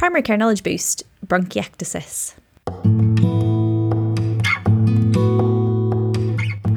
Primary Care Knowledge Boost bronchiectasis.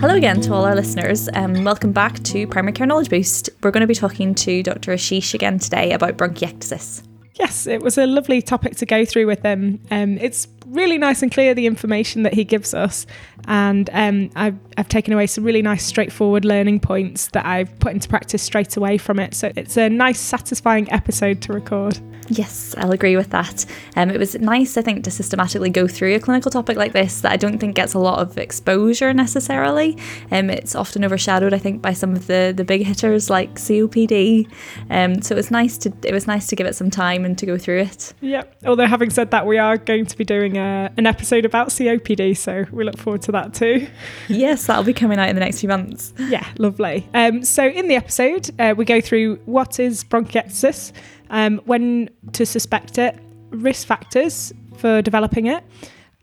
Hello again to all our listeners, and um, welcome back to Primary Care Knowledge Boost. We're going to be talking to Dr. Ashish again today about bronchiectasis. Yes, it was a lovely topic to go through with him. Um, it's really nice and clear the information that he gives us, and um, I've, I've taken away some really nice, straightforward learning points that I've put into practice straight away from it. So it's a nice, satisfying episode to record. Yes, I'll agree with that. Um, it was nice, I think, to systematically go through a clinical topic like this that I don't think gets a lot of exposure necessarily. Um, it's often overshadowed, I think, by some of the the big hitters like COPD. Um, so it was nice to it was nice to give it some time and to go through it. Yeah. Although having said that, we are going to be doing a, an episode about COPD, so we look forward to that too. yes, that'll be coming out in the next few months. Yeah, lovely. Um, so in the episode, uh, we go through what is bronchiectasis um, when to suspect it, risk factors for developing it,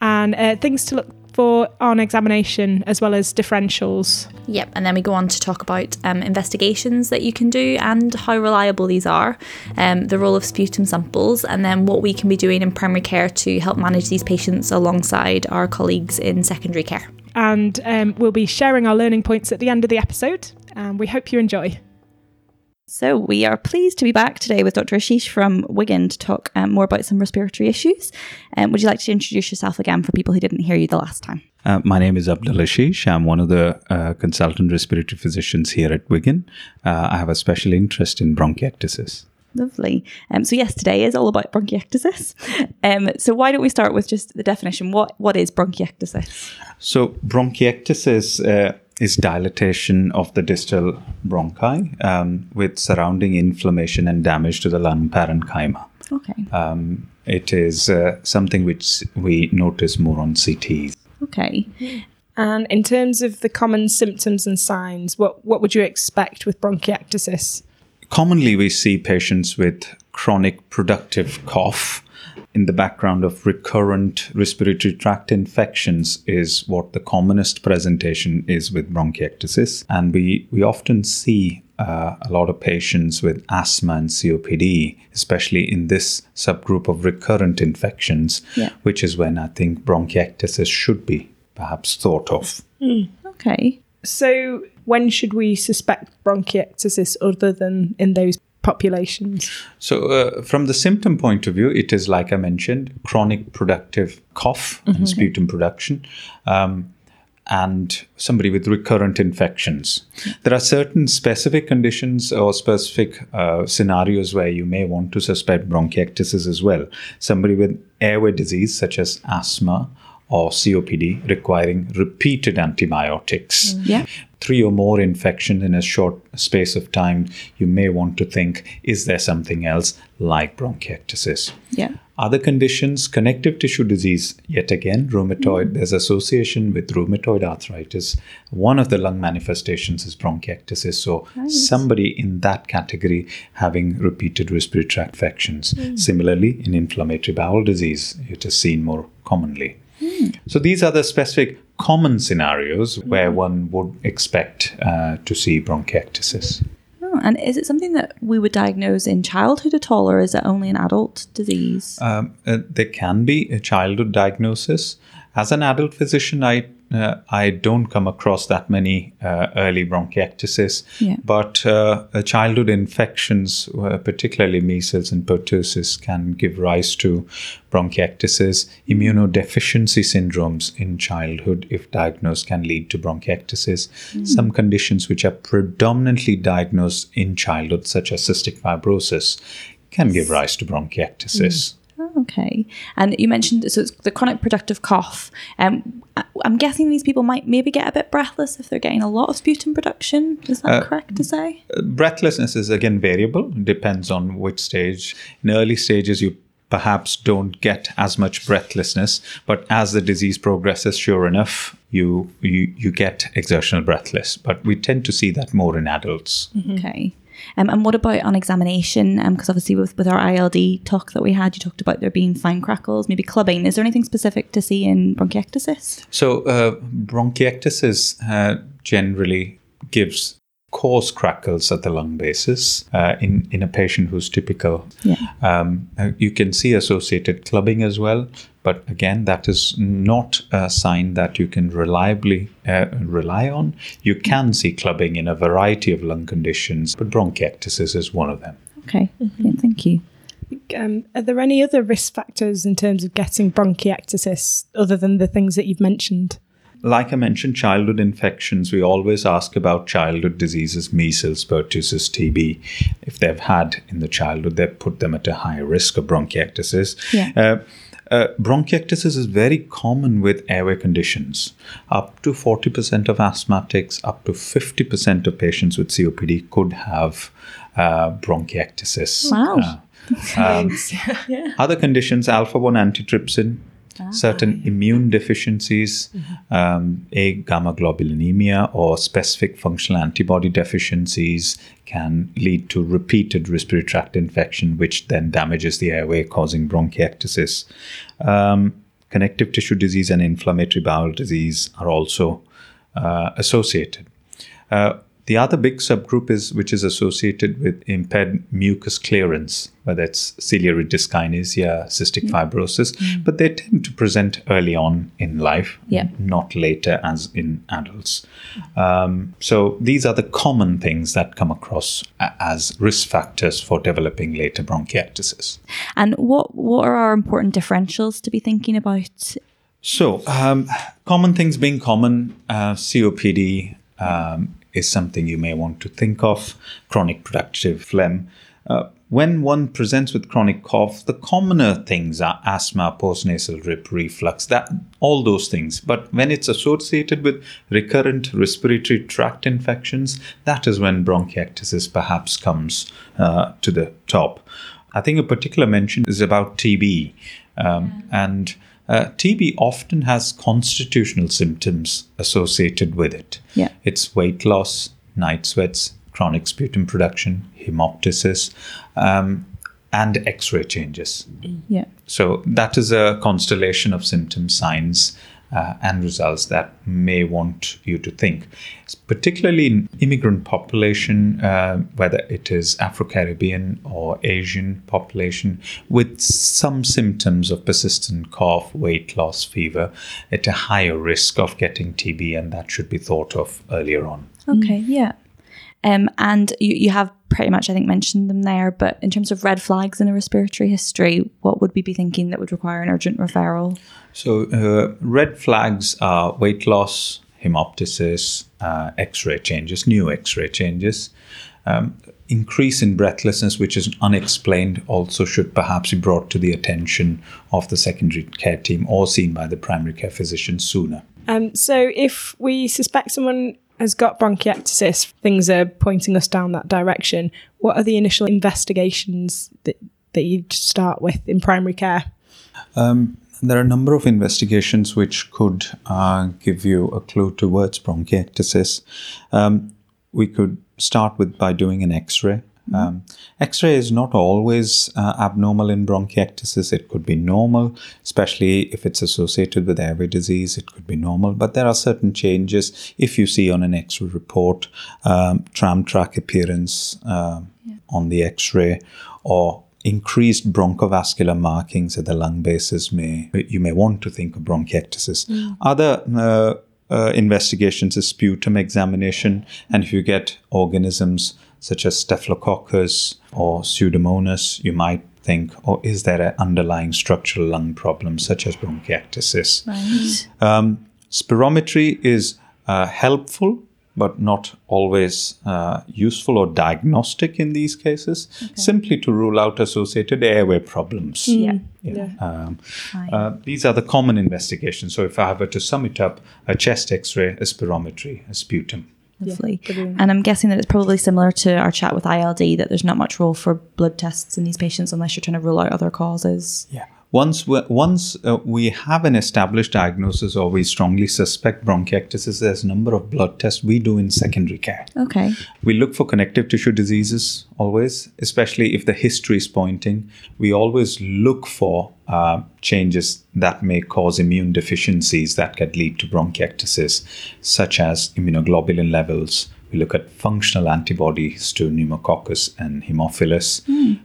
and uh, things to look for on examination as well as differentials. Yep, and then we go on to talk about um, investigations that you can do and how reliable these are, um, the role of sputum samples, and then what we can be doing in primary care to help manage these patients alongside our colleagues in secondary care. And um, we'll be sharing our learning points at the end of the episode, and we hope you enjoy. So, we are pleased to be back today with Dr. Ashish from Wigan to talk um, more about some respiratory issues. Um, would you like to introduce yourself again for people who didn't hear you the last time? Uh, my name is Abdul Ashish. I'm one of the uh, consultant respiratory physicians here at Wigan. Uh, I have a special interest in bronchiectasis. Lovely. Um, so yes, today is all about bronchiectasis. Um, so why don't we start with just the definition? What what is bronchiectasis? So bronchiectasis uh, is dilatation of the distal bronchi um, with surrounding inflammation and damage to the lung parenchyma. Okay. Um, it is uh, something which we notice more on CTs. Okay. And in terms of the common symptoms and signs, what, what would you expect with bronchiectasis? Commonly, we see patients with chronic productive cough in the background of recurrent respiratory tract infections is what the commonest presentation is with bronchiectasis. And we, we often see uh, a lot of patients with asthma and COPD, especially in this subgroup of recurrent infections, yeah. which is when I think bronchiectasis should be perhaps thought of. Mm. Okay. So, when should we suspect bronchiectasis other than in those populations? So, uh, from the symptom point of view, it is like I mentioned chronic productive cough mm-hmm. and sputum production. Um, and somebody with recurrent infections. There are certain specific conditions or specific uh, scenarios where you may want to suspect bronchiectasis as well. Somebody with airway disease, such as asthma or COPD requiring repeated antibiotics. Mm. Yeah. Three or more infections in a short space of time, you may want to think, is there something else like bronchiectasis? Yeah. Other conditions, connective tissue disease, yet again, rheumatoid, mm. there's association with rheumatoid arthritis. One of the lung manifestations is bronchiectasis. So, nice. somebody in that category having repeated respiratory tract infections. Mm. Similarly, in inflammatory bowel disease, it is seen more commonly. So these are the specific common scenarios where one would expect uh, to see bronchiectasis. Oh, and is it something that we would diagnose in childhood at all, or is it only an adult disease? Um, uh, there can be a childhood diagnosis. As an adult physician, I uh, I don't come across that many uh, early bronchiectasis, yeah. but uh, childhood infections, uh, particularly measles and pertussis, can give rise to bronchiectasis. Immunodeficiency syndromes in childhood, if diagnosed, can lead to bronchiectasis. Mm. Some conditions which are predominantly diagnosed in childhood, such as cystic fibrosis, can give rise to bronchiectasis. Mm. Oh, okay. And you mentioned so it's the chronic productive cough. Um, I'm guessing these people might maybe get a bit breathless if they're getting a lot of sputum production. Is that uh, correct to say? Uh, breathlessness is again variable. Depends on which stage. In early stages, you perhaps don't get as much breathlessness, but as the disease progresses, sure enough, you you you get exertional breathless. But we tend to see that more in adults. Mm-hmm. Okay. Um, and what about on examination? Because um, obviously, with, with our ILD talk that we had, you talked about there being fine crackles, maybe clubbing. Is there anything specific to see in bronchiectasis? So, uh, bronchiectasis uh, generally gives coarse crackles at the lung bases uh, in, in a patient who's typical. Yeah. Um, you can see associated clubbing as well, but again, that is not a sign that you can reliably uh, rely on. You can see clubbing in a variety of lung conditions, but bronchiectasis is one of them. Okay, yeah, thank you. Um, are there any other risk factors in terms of getting bronchiectasis other than the things that you've mentioned? Like I mentioned, childhood infections, we always ask about childhood diseases, measles, pertussis, TB. If they've had in the childhood, they put them at a higher risk of bronchiectasis. Yeah. Uh, uh, bronchiectasis is very common with airway conditions. Up to 40% of asthmatics, up to 50% of patients with COPD could have uh, bronchiectasis. Wow. Uh, um, Other conditions, alpha 1 antitrypsin, certain immune deficiencies, um, agammaglobulinemia, or specific functional antibody deficiencies can lead to repeated respiratory tract infection, which then damages the airway, causing bronchiectasis. Um, connective tissue disease and inflammatory bowel disease are also uh, associated. Uh, the other big subgroup is which is associated with impaired mucus clearance, whether it's ciliary dyskinesia, cystic fibrosis, but they tend to present early on in life, Yeah. not later as in adults. Um, so these are the common things that come across as risk factors for developing later bronchiectasis. And what what are our important differentials to be thinking about? So, um, common things being common, uh, COPD um, is something you may want to think of, chronic productive phlegm. Uh, when one presents with chronic cough, the commoner things are asthma, postnasal drip, reflux, that all those things. But when it's associated with recurrent respiratory tract infections, that is when bronchiectasis perhaps comes uh, to the top. I think a particular mention is about TB, um, and uh, TB often has constitutional symptoms associated with it. Yeah. It's weight loss, night sweats, chronic sputum production, hemoptysis, um, and X ray changes. Yeah. So that is a constellation of symptoms, signs, uh, and results that may want you to think. Particularly in immigrant population, uh, whether it is Afro-Caribbean or Asian population, with some symptoms of persistent cough, weight loss, fever, at a higher risk of getting TB, and that should be thought of earlier on. Okay. Yeah. Um, and you, you have pretty much, I think, mentioned them there. But in terms of red flags in a respiratory history, what would we be thinking that would require an urgent referral? So, uh, red flags are weight loss, hemoptysis, uh, x ray changes, new x ray changes. Um, increase in breathlessness, which is unexplained, also should perhaps be brought to the attention of the secondary care team or seen by the primary care physician sooner. Um, so if we suspect someone has got bronchiectasis, things are pointing us down that direction. What are the initial investigations that, that you'd start with in primary care? Um, there are a number of investigations which could uh, give you a clue towards bronchiectasis. Um, we could start with by doing an X-ray. Um, X-ray is not always uh, abnormal in bronchiectasis. It could be normal, especially if it's associated with airway disease. It could be normal, but there are certain changes. If you see on an X-ray report um, tram track appearance uh, on the X-ray, or increased bronchovascular markings at the lung bases may you may want to think of bronchiectasis. Other uh, uh, investigations is sputum examination, and if you get organisms such as Staphylococcus or Pseudomonas, you might think, oh, is there an underlying structural lung problem such as bronchiectasis? Right. Um, spirometry is uh, helpful, but not always uh, useful or diagnostic in these cases, simply to rule out associated airway problems. Yeah. Yeah. Um, uh, these are the common investigations. So, if I were to sum it up, a chest x ray, a spirometry, a sputum. Lovely. brilliant. and I'm guessing that it's probably similar to our chat with ILD that there's not much role for blood tests in these patients unless you're trying to rule out other causes. Yeah. Once we, once uh, we have an established diagnosis or we strongly suspect bronchiectasis, there's a number of blood tests we do in secondary care. Okay. We look for connective tissue diseases always, especially if the history is pointing. We always look for uh, changes that may cause immune deficiencies that could lead to bronchiectasis, such as immunoglobulin levels, We look at functional antibodies to pneumococcus and Haemophilus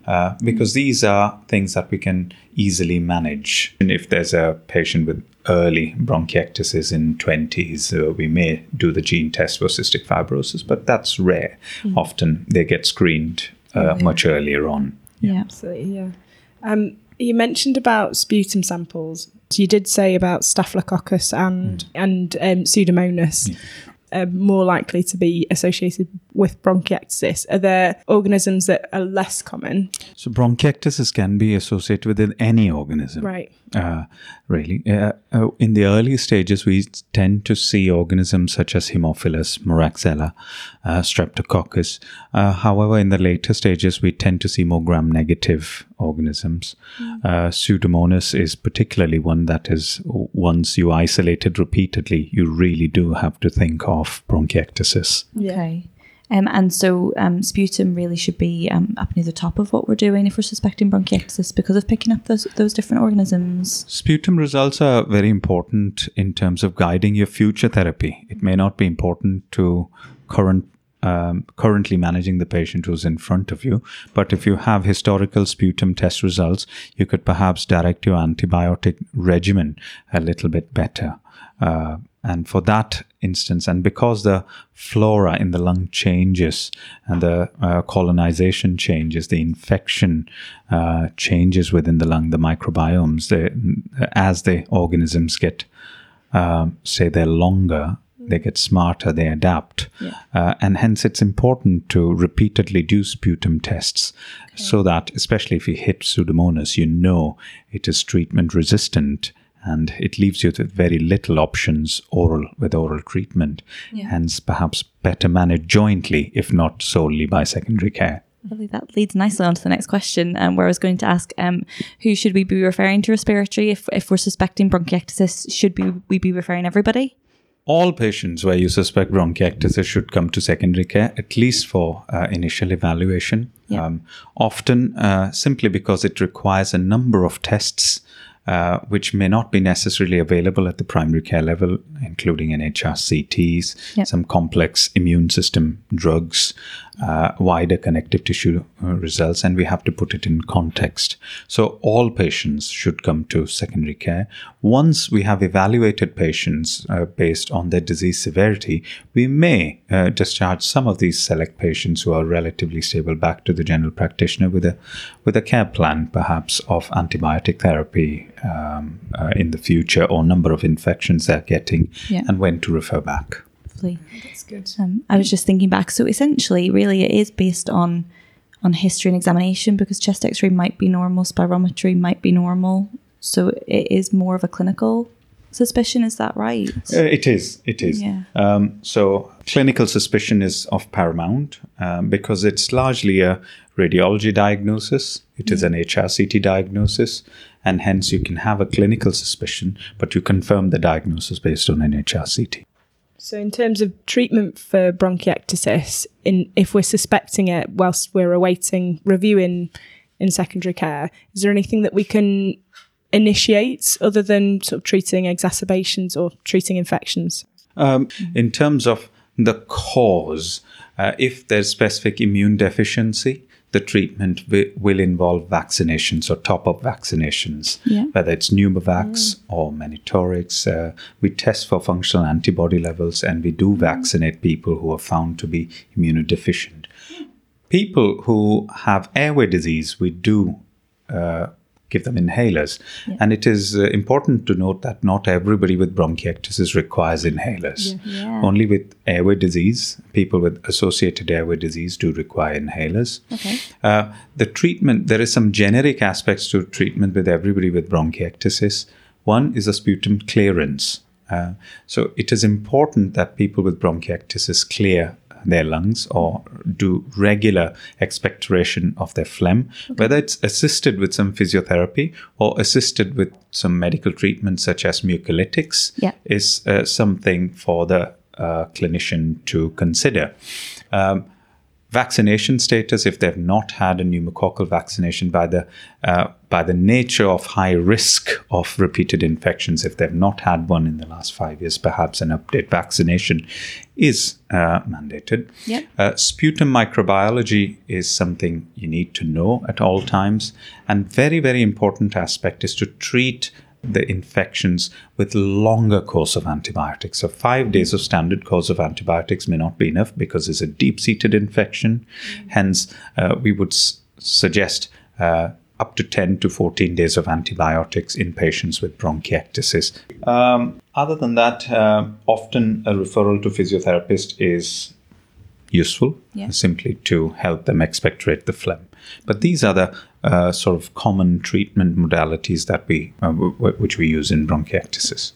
uh, because these are things that we can easily manage. And if there's a patient with early bronchiectasis in 20s, uh, we may do the gene test for cystic fibrosis, but that's rare. Often they get screened uh, much earlier on. Yeah. Absolutely, yeah. Um, you mentioned about sputum samples. You did say about Staphylococcus and and um, Pseudomonas are more likely to be associated with bronchiectasis. Are there organisms that are less common? So bronchiectasis can be associated with any organism. Right. Uh, really. Uh, uh, in the early stages, we tend to see organisms such as Haemophilus, Moraxella, uh, Streptococcus. Uh, however, in the later stages, we tend to see more gram-negative organisms. Uh, Pseudomonas is particularly one that is, once you isolate it repeatedly, you really do have to think of bronchiectasis. Okay. Um, and so um, sputum really should be um, up near the top of what we're doing if we're suspecting bronchiectasis because of picking up those those different organisms. Sputum results are very important in terms of guiding your future therapy. It may not be important to current um, currently managing the patient who's in front of you, but if you have historical sputum test results, you could perhaps direct your antibiotic regimen a little bit better. Uh, and for that instance, and because the flora in the lung changes and the uh, colonization changes, the infection uh, changes within the lung, the microbiomes, they, as the organisms get, um, say, they're longer, they get smarter, they adapt. Uh, and hence, it's important to repeatedly do sputum tests so that, especially if you hit Pseudomonas, you know it is treatment resistant and it leaves you with very little options oral with oral treatment. Hence, perhaps better managed jointly, if not solely by secondary care. Lovely. That leads nicely on to the next question, um, where I was going to ask, um, who should we be referring to respiratory if, if we're suspecting bronchiectasis? Should we, we be referring everybody? All patients where you suspect bronchiectasis should come to secondary care, at least for uh, initial evaluation. Yeah. Um, often, uh, simply because it requires a number of tests. Uh, which may not be necessarily available at the primary care level, including NHRCTs, Yep. some complex immune system drugs, uh, wider connective tissue uh, results, and we have to put it in context. So, all patients should come to secondary care. Once we have evaluated patients uh, based on their disease severity, we may uh, discharge some of these select patients who are relatively stable back to the general practitioner with a with a care plan, perhaps of antibiotic therapy um, uh, in the future or number of infections they're getting, Yeah. and when to refer back. Lovely. That's good. Um, I was just thinking back. So essentially, really, it is based on on history and examination because chest X-ray might be normal, spirometry might be normal. So it is more of a clinical suspicion. Is that right? Uh, it is. It is. Yeah. Um, so clinical suspicion is of paramount um, because it's largely a radiology diagnosis. It is an HRCT diagnosis, and hence you can have a clinical suspicion, but you confirm the diagnosis based on an HRCT. So, in terms of treatment for bronchiectasis, in if we're suspecting it whilst we're awaiting review in, in secondary care, is there anything that we can initiate other than sort of treating exacerbations or treating infections? Um, in terms of the cause, uh, if there's specific immune deficiency, the treatment wi- will involve vaccinations or top-up vaccinations, Yeah. whether it's pneumovax or Menitorix. Uh, we test for functional antibody levels, and we do vaccinate people who are found to be immunodeficient. People who have airway disease, we do uh, give them inhalers. And it is uh, important to note that not everybody with bronchiectasis requires inhalers. Yeah. Only with airway disease, people with associated airway disease do require inhalers. Okay. Uh, the treatment, there is some generic aspects to treatment with everybody with bronchiectasis. One is a sputum clearance. Uh, so it is important that people with bronchiectasis clear their lungs or do regular expectoration of their phlegm, whether it's assisted with some physiotherapy or assisted with some medical treatment such as mucolytics Yeah. is uh, something for the uh, clinician to consider. Um, vaccination status, if they've not had a pneumococcal vaccination by the uh, by the nature of high risk of repeated infections, if they've not had one in the last five years, perhaps an update vaccination is uh, mandated. Yep. Uh, sputum microbiology is something you need to know at all times, and very very important aspect is to treat the infections with longer course of antibiotics. So five days of standard course of antibiotics may not be enough because it's a deep-seated infection. Hence, uh, we would s- suggest uh, up to 10 to 14 days of antibiotics in patients with bronchiectasis. Um, other than that, uh, often a referral to physiotherapist is useful Yeah. simply to help them expectorate the phlegm. But these are the uh, sort of common treatment modalities that we uh, w- which we use in bronchiectasis.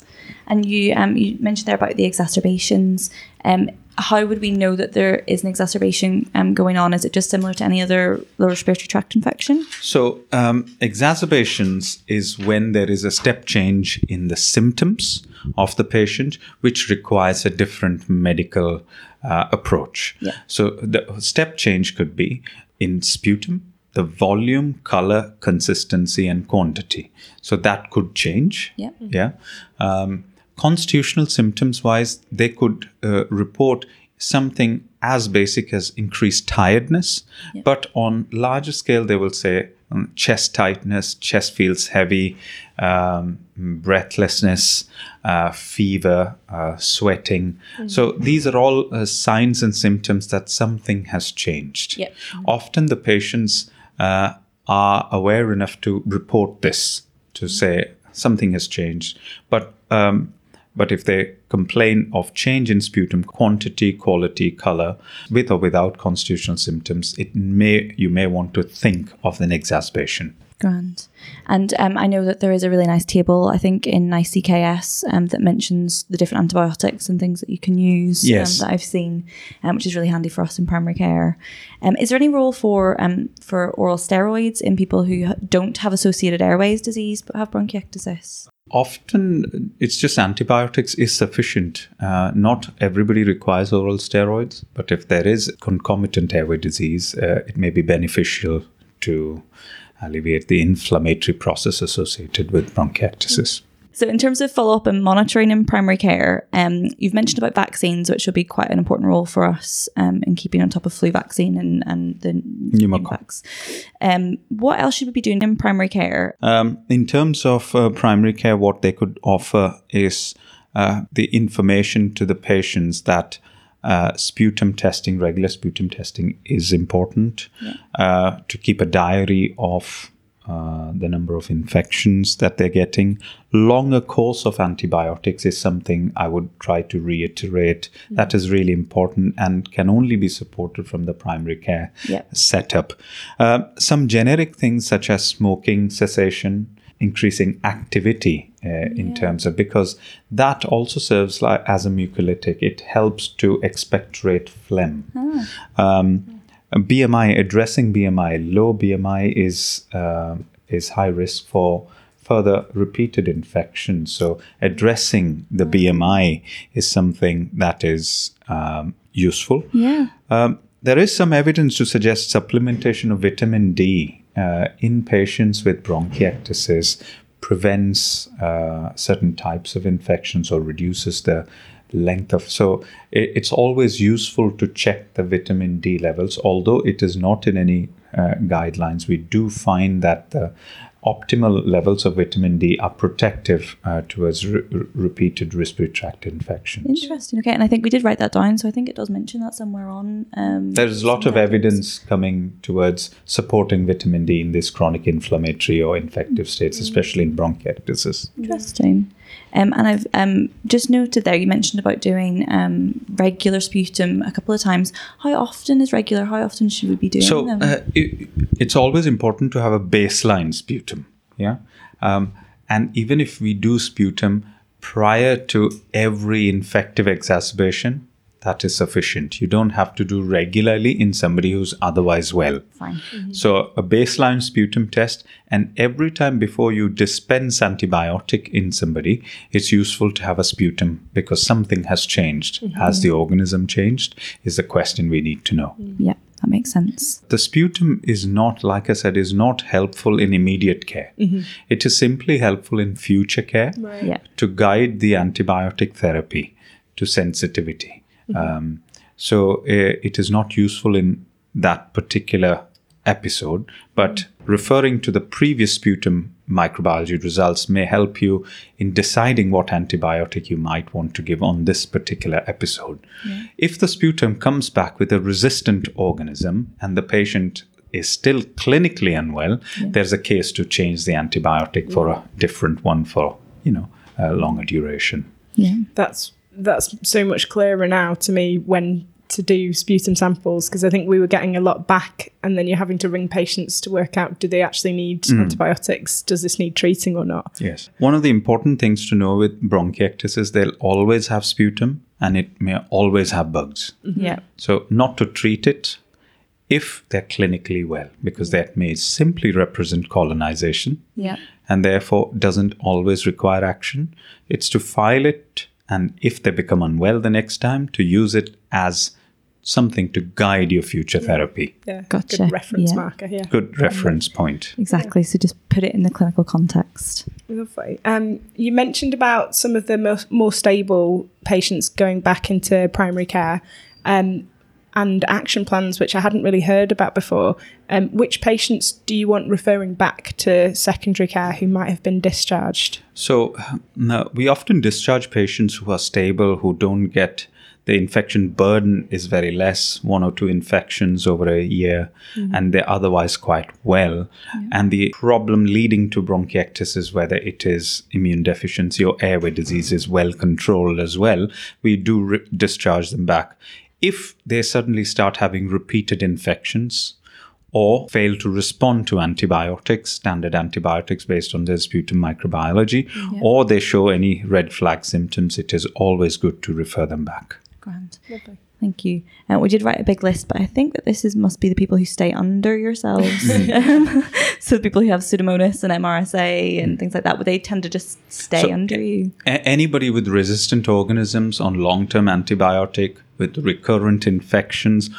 And you um, you mentioned there about the exacerbations. Um, how would we know that there is an exacerbation um, going on? Is it just similar to any other lower respiratory tract infection? So, um, exacerbations is when there is a step change in the symptoms of the patient, which requires a different medical uh, approach. Yeah. So, the step change could be in sputum, the volume, color, consistency, and quantity. So, that could change. Yeah. Yeah. Um, constitutional symptoms wise, they could uh, report something as basic as increased tiredness, but on larger scale, they will say um, chest tightness, chest feels heavy, um, breathlessness, uh, fever, uh, sweating. So these are all uh, signs and symptoms that something has changed. Yep. Often the patients uh, are aware enough to report this to say something has changed, but um, but if they complain of change in sputum quantity, quality, color, with or without constitutional symptoms, it may you may want to think of an exacerbation. Grand. And um, I know that there is a really nice table, I think, in NICE CKS um, that mentions the different antibiotics and things that you can use Yes. um, that I've seen, um, which is really handy for us in primary care. Um, is there any role for um, for oral steroids in people who don't have associated airways disease but have bronchiectasis? Often it's just antibiotics is sufficient. Uh, not everybody requires oral steroids, but if there is concomitant airway disease, uh, it may be beneficial to alleviate the inflammatory process associated with bronchiectasis. So, in terms of follow up and monitoring in primary care, um, you've mentioned about vaccines, which will be quite an important role for us um, in keeping on top of flu vaccine and, and the Pneumococcal. pneumococcs. Um, what else should we be doing in primary care? Um, in terms of uh, primary care, what they could offer is uh, the information to the patients that uh, sputum testing, regular sputum testing, is important. Uh, to keep a diary of uh, the number of infections that they're getting. Longer course of antibiotics is something I would try to reiterate. That is really important and can only be supported from the primary care Yep. setup. Uh, some generic things such as smoking cessation, increasing activity uh, in terms of because that also serves like as a mucolytic. It helps to expectorate phlegm. Um, BMI addressing BMI low BMI is uh, is high risk for further repeated infection. So addressing the BMI is something that is um, useful. Yeah. Um, there is some evidence to suggest supplementation of vitamin D uh, in patients with bronchiectasis prevents uh, certain types of infections or reduces the length of. So it, it's always useful to check the vitamin D levels, although it is not in any uh, guidelines. We do find that the optimal levels of vitamin D are protective uh, towards re- re- repeated respiratory tract infections. Interesting. Okay. And I think we did write that down. So I think it does mention that somewhere on. Um, There's a lot of evidence coming towards supporting vitamin D in these chronic inflammatory or infective states, especially in bronchiectasis. Interesting. Um, and I've um, just noted there, you mentioned about doing um, regular sputum a couple of times. How often is regular? How often should we be doing So them? uh, it, it's always important to have a baseline sputum, yeah. Um, and even if we do sputum prior to every infective exacerbation, that is sufficient. You don't have to do regularly in somebody who's otherwise well. Fine. So a baseline sputum test, and every time before you dispense antibiotic in somebody, it's useful to have a sputum because something has changed. Has the organism changed? Is the question we need to know. Yeah. That makes sense. The sputum is not, like I said, is not helpful in immediate care. It is simply helpful in future care Yeah. to guide the antibiotic therapy to sensitivity. Um, so uh, it is not useful in that particular episode, but referring to the previous sputum microbiology results may help you in deciding what antibiotic you might want to give on this particular episode. If the sputum comes back with a resistant organism and the patient is still clinically unwell, there's a case to change the antibiotic for a different one for, you know, a longer duration. Yeah. that's that's so much clearer now to me when to do sputum samples because I think we were getting a lot back and then you're having to ring patients to work out do they actually need mm. antibiotics does this need treating or not Yes. One of the important things to know with bronchiectasis is they'll always have sputum and it may always have bugs. Mm-hmm. Yeah. So, not to treat it if they're clinically well, because that may simply represent colonization Yeah. and therefore doesn't always require action. It's to file it, and if they become unwell the next time, to use it as something to guide your future therapy. yeah Gotcha, good reference yeah. marker here Good reference point. Exactly. So just put it in the clinical context. Lovely. Um, you mentioned about some of the more, more stable patients going back into primary care um, and action plans, which I hadn't really heard about before. Um, which patients do you want referring back to secondary care who might have been discharged? So now we often discharge patients who are stable, who don't get the infection burden is very less, one or two infections over a year, mm-hmm. and they're otherwise quite well. And the problem leading to bronchiectasis, whether it is immune deficiency or airway disease, is well controlled as well. We do re- discharge them back. If they suddenly start having repeated infections, or fail to respond to antibiotics, standard antibiotics based on their sputum microbiology, or they show any red flag symptoms, it is always good to refer them back. Grand. Lovely. Thank you. Uh, we did write a big list, but I think that this is must be the people who stay under yourselves. Um, so the people who have Pseudomonas and MRSA and things like that, would they tend to just stay So- under you? A- anybody with resistant organisms on long term antibiotic, with recurrent infections,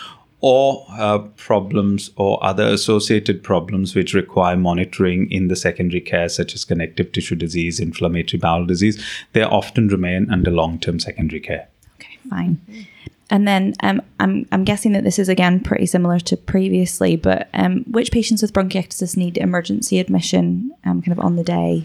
or uh, problems or other associated problems which require monitoring in the secondary care, such as connective tissue disease, inflammatory bowel disease, they often remain under long term secondary care. Fine. And then um, I'm I'm guessing that this is again pretty similar to previously, but um, which patients with bronchiectasis need emergency admission, um, kind of on the day?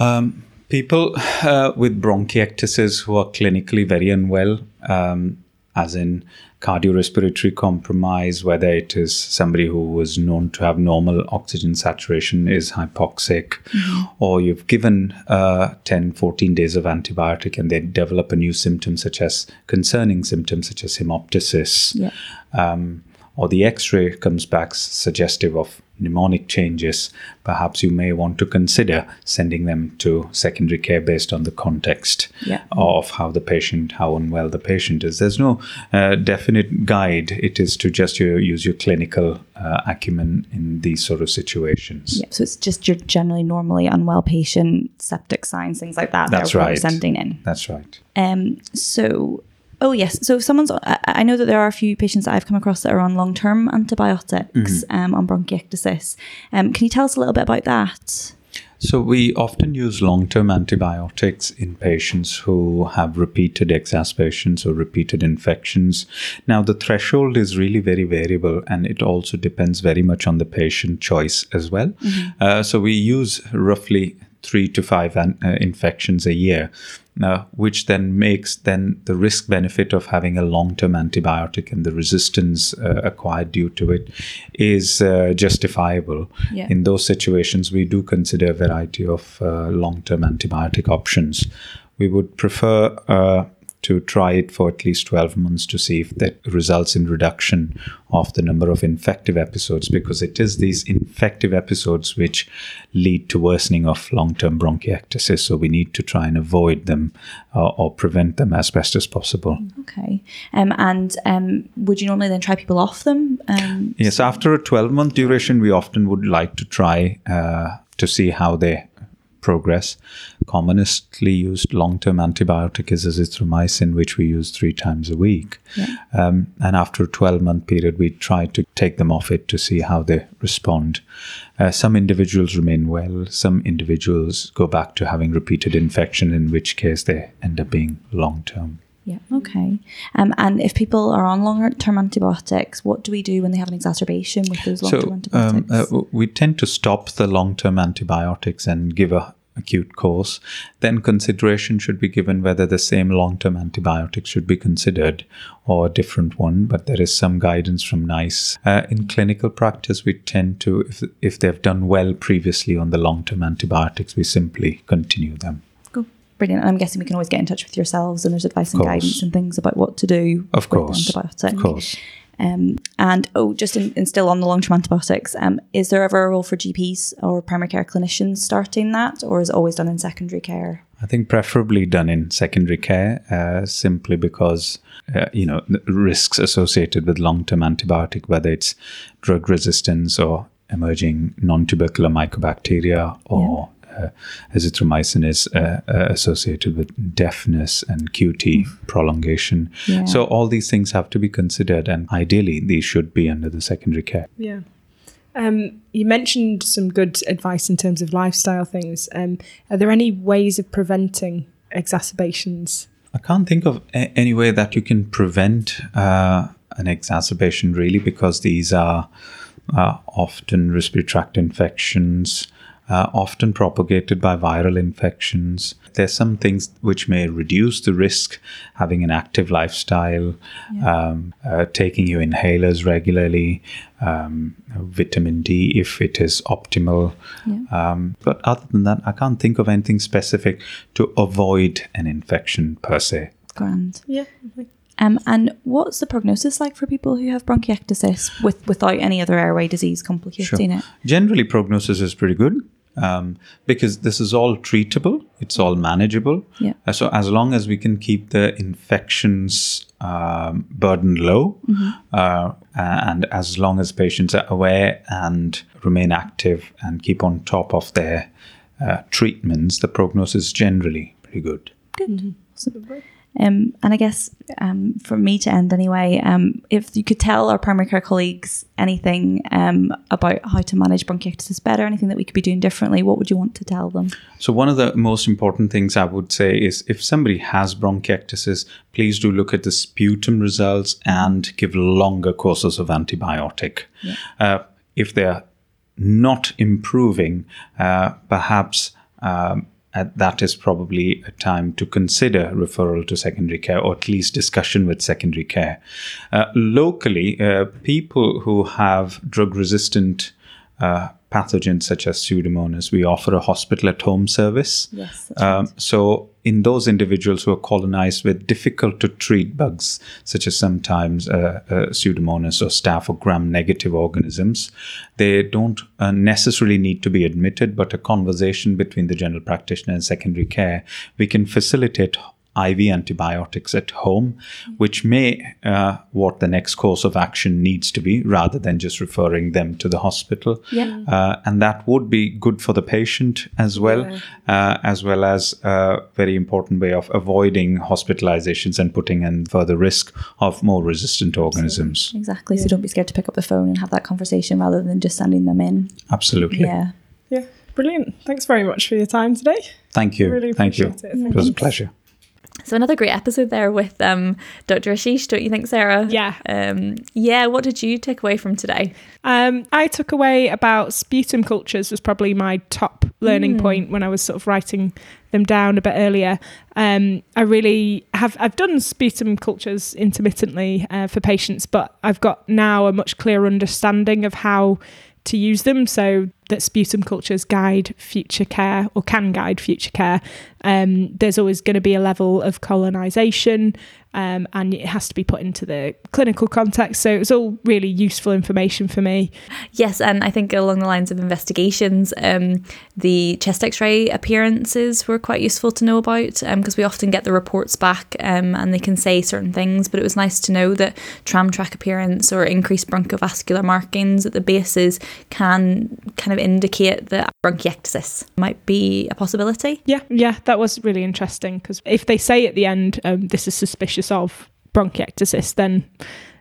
Um, people uh, with bronchiectasis who are clinically very unwell, um, as in cardiorespiratory compromise, whether it is somebody who was known to have normal oxygen saturation is hypoxic, or you've given uh, 10, 14 days of antibiotic and they develop a new symptom such as concerning symptoms such as hemoptysis Yeah. um, or the x-ray comes back suggestive of pneumonic changes, perhaps you may want to consider sending them to secondary care based on the context Yeah. of how the patient, how unwell the patient is. There's no uh, definite guide. It is to just your, use your clinical uh, acumen in these sort of situations. Yeah, so it's just your generally normally unwell patient, septic signs, things like that. That's that right. Sending in. That's right. Um, so, oh yes, so if someone's, I, I know that there are a few patients that I've come across that are on long term antibiotics um, on bronchiectasis. Um, can you tell us a little bit about that? So we often use long-term antibiotics in patients who have repeated exacerbations or repeated infections. Now the threshold is really very variable and it also depends very much on the patient choice as well. Uh, so we use roughly three to five an, uh, infections a year. Uh, which then makes then the risk benefit of having a long-term antibiotic and the resistance uh, acquired due to it is uh, justifiable Yeah. in those situations, we do consider a variety of uh, long term antibiotic options. We would prefer uh, to try it for at least 12 months to see if that results in reduction of the number of infective episodes because it is these infective episodes which lead to worsening of long-term bronchiectasis so we need to try and avoid them uh, or prevent them as best as possible Okay. Um, and um, would you normally then try people off them? Um, Yes, after a 12 month duration, we often would like to try uh, to see how they progress. Commonestly used long-term antibiotic is azithromycin, which we use three times a week. Um, and after a 12-month period, we try to take them off it to see how they respond. Uh, some individuals remain well. Some individuals go back to having repeated infection, in which case they end up being long-term. Yeah. Okay. Um, and if people are on longer term antibiotics, what do we do when they have an exacerbation with those long term So antibiotics? um, uh, we tend to stop the long-term antibiotics and give a acute course. Then consideration should be given whether the same long-term antibiotic should be considered or a different one. But there is some guidance from NICE. Uh, in clinical practice, we tend to, if if they've done well previously on the long-term antibiotics, we simply continue them. Brilliant. And I'm guessing we can always get in touch with yourselves and there's advice and guidance and things about what to do Of course, antibiotic. of course. Um, and oh, just in, in still on the long term antibiotics, um, is there ever a role for GPs or primary care clinicians starting that, or is it always done in secondary care? I think preferably done in secondary care, uh, simply because uh, you know the risks associated with long-term antibiotic, whether it's drug resistance or emerging non-tubercular mycobacteria, or uh, azithromycin is uh, uh, associated with deafness and QT prolongation. Yeah. So all these things have to be considered, and ideally these should be under the secondary care. Yeah. Um, you mentioned some good advice in terms of lifestyle things. Um, are there any ways of preventing exacerbations? I can't think of a- any way that you can prevent uh, an exacerbation really because these are uh, often respiratory tract infections, uh, often propagated by viral infections. There's some things which may reduce the risk, having an active lifestyle, um, uh, taking your inhalers regularly, um, vitamin D if it is optimal. Um, but other than that, I can't think of anything specific to avoid an infection per se. Grand. Yeah. Um, and what's the prognosis like for people who have bronchiectasis with without any other airway disease complicating it? Generally, prognosis is pretty good um, because this is all treatable, it's all manageable. Yeah. Uh, so, as long as we can keep the infections um, burden low, uh, and as long as patients are aware and remain active and keep on top of their uh, treatments, the prognosis is generally pretty good. Good. Awesome. Um, and I guess um, for me to end anyway, um, if you could tell our primary care colleagues anything um, about how to manage bronchiectasis better, anything that we could be doing differently, what would you want to tell them? So, one of the most important things I would say is if somebody has bronchiectasis, please do look at the sputum results and give longer courses of antibiotic. Uh, if they're not improving, uh, perhaps um, at that is probably a time to consider referral to secondary care or at least discussion with secondary care. Uh, locally, uh, people who have drug resistant uh, pathogens such as Pseudomonas, we offer a hospital at home service. Yes, Um, so, in those individuals who are colonized with difficult to treat bugs, such as sometimes uh, uh, Pseudomonas or staph or gram negative organisms, they don't uh, necessarily need to be admitted, but a conversation between the general practitioner and secondary care, we can facilitate IV antibiotics at home, which may uh, what the next course of action needs to be rather than just referring them to the hospital. Yeah. Uh, and that would be good for the patient as well, uh, as well as a very important way of avoiding hospitalizations and putting in further risk of more resistant organisms. Exactly. So don't be scared to pick up the phone and have that conversation rather than just sending them in. Absolutely. Yeah. Yeah. Brilliant. Thanks very much for your time today. Thank you. Really Thank you. appreciate it. It was a pleasure. So another great episode there with um, Dr. Ashish, don't you think, Sarah? Yeah. Um, yeah. What did you take away from today? Um, I took away about sputum cultures was probably my top learning point when I was sort of writing them down a bit earlier. Um, I really have I've done sputum cultures intermittently uh, for patients, but I've got now a much clearer understanding of how to use them so that sputum cultures guide future care or can guide future care. Um, there's always going to be a level of colonization um, and it has to be put into the clinical context. So it was all really useful information for me. Yes, and I think along the lines of investigations, um, the chest x ray appearances were quite useful to know about because um, we often get the reports back um, and they can say certain things, but it was nice to know that tram track appearance or increased bronchovascular markings at the bases can kind of indicate that bronchiectasis might be a possibility. Yeah, yeah, that was really interesting because if they say at the end, um, this is suspicious of bronchiectasis, then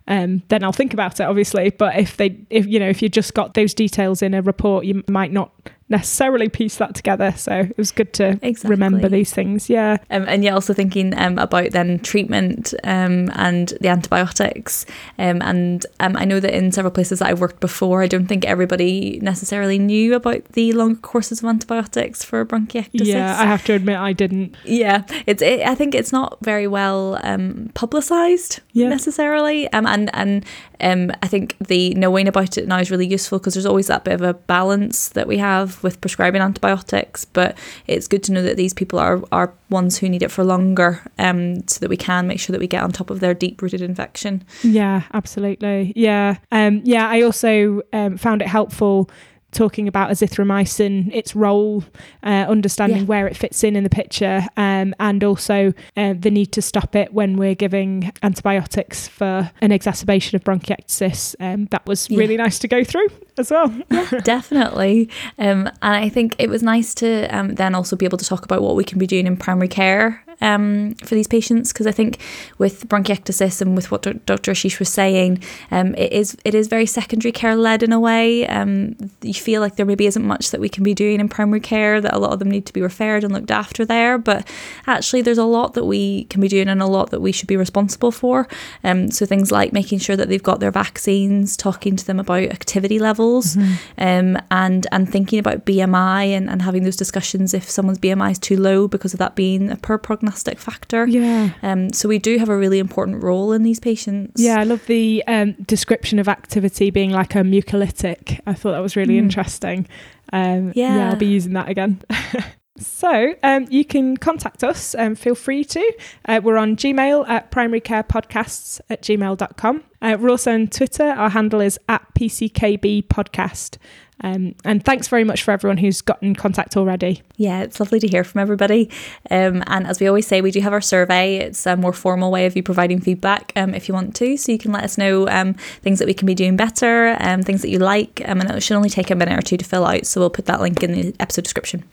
um, then I'll think about it, obviously. But if they, if you know, if you just got those details in a report, you might not necessarily piece that together. So it was good to exactly. remember these things. Yeah. Um, and you're also thinking um, about then treatment um, and the antibiotics. Um, and um, I know that in several places that I've worked before, I don't think everybody necessarily knew about the longer courses of antibiotics for bronchiectasis. Yeah, I have to admit I didn't. Yeah, it's. It, I think it's not very well um, publicised yeah. necessarily. and and I think the knowing about it now is really useful because there's always that bit of a balance that we have with prescribing antibiotics, but it's good to know that these people are, are ones who need it for longer um, so that we can make sure that we get on top of their deep rooted infection. Yeah, absolutely. Yeah. Um, yeah, I also um, found it helpful talking about azithromycin, its role, uh, understanding yeah. where it fits in in the picture, um, and also uh, the need to stop it when we're giving antibiotics for an exacerbation of bronchiectasis. Um, that was really yeah. nice to go through as well. yeah, definitely. Um, and I think it was nice to um, then also be able to talk about what we can be doing in primary care um, for these patients because I think with bronchiectasis and with what Dr. Ashish was saying, um, it is it is very secondary care led in a way. Um, you feel like there maybe isn't much that we can be doing in primary care that a lot of them need to be referred and looked after there, but actually there's a lot that we can be doing and a lot that we should be responsible for. Um, so things like making sure that they've got their vaccines, talking to them about activity levels, mm-hmm. um, and and thinking about BMI and, and having those discussions if someone's BMI is too low because of that being a poor prognosis prognostic factor. Yeah. Um, so we do have a really important role in these patients. Yeah, I love the um, description of activity being like a mucolytic. I thought that was really mm. interesting. Um, yeah. yeah, I'll be using that again. So um, you can contact us. Um, feel free to. Uh, we're on Gmail at primarycarepodcasts at gmail.com. Uh, we're also on Twitter. Our handle is at PCKB podcast. Um, and thanks very much for everyone who's got in contact already. Yeah, it's lovely to hear from everybody. Um, and as we always say, we do have our survey. It's a more formal way of you providing feedback um, if you want to. So you can let us know um, things that we can be doing better, um, things that you like. Um, and it should only take a minute or two to fill out. So we'll put that link in the episode description.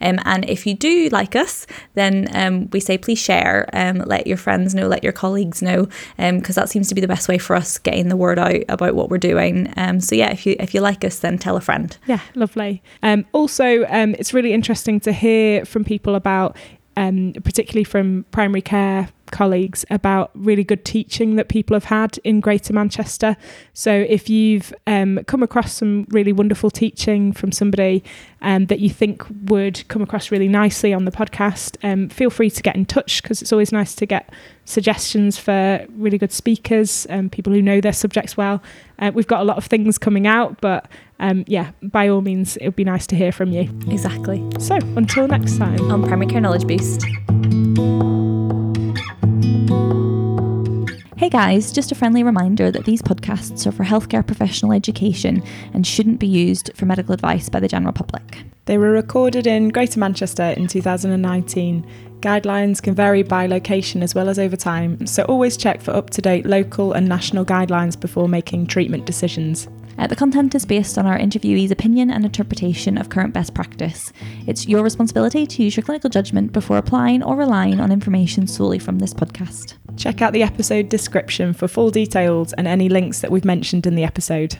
and if you do like us, then we say please share, let your friends know, let your colleagues know, because that seems to be the best way for us getting the word out about what we're doing. so yeah, if you if you like us, then tell a friend friend. Yeah, lovely. Um, also, um, it's really interesting to hear from people about, um, particularly from primary care colleagues about really good teaching that people have had in Greater Manchester. So if you've um, come across some really wonderful teaching from somebody um, that you think would come across really nicely on the podcast, um, feel free to get in touch because it's always nice to get suggestions for really good speakers and people who know their subjects well. Uh, we've got a lot of things coming out, but um, yeah, by all means, it would be nice to hear from you. Exactly. So until next time on Primary Care Knowledge Boost. Hey guys, just a friendly reminder that these podcasts are for healthcare professional education and shouldn't be used for medical advice by the general public. They were recorded in Greater Manchester in 2019. Guidelines can vary by location as well as over time, so always check for up to date local and national guidelines before making treatment decisions. Uh, the content is based on our interviewee's opinion and interpretation of current best practice. It's your responsibility to use your clinical judgment before applying or relying on information solely from this podcast. Check out the episode description for full details and any links that we've mentioned in the episode.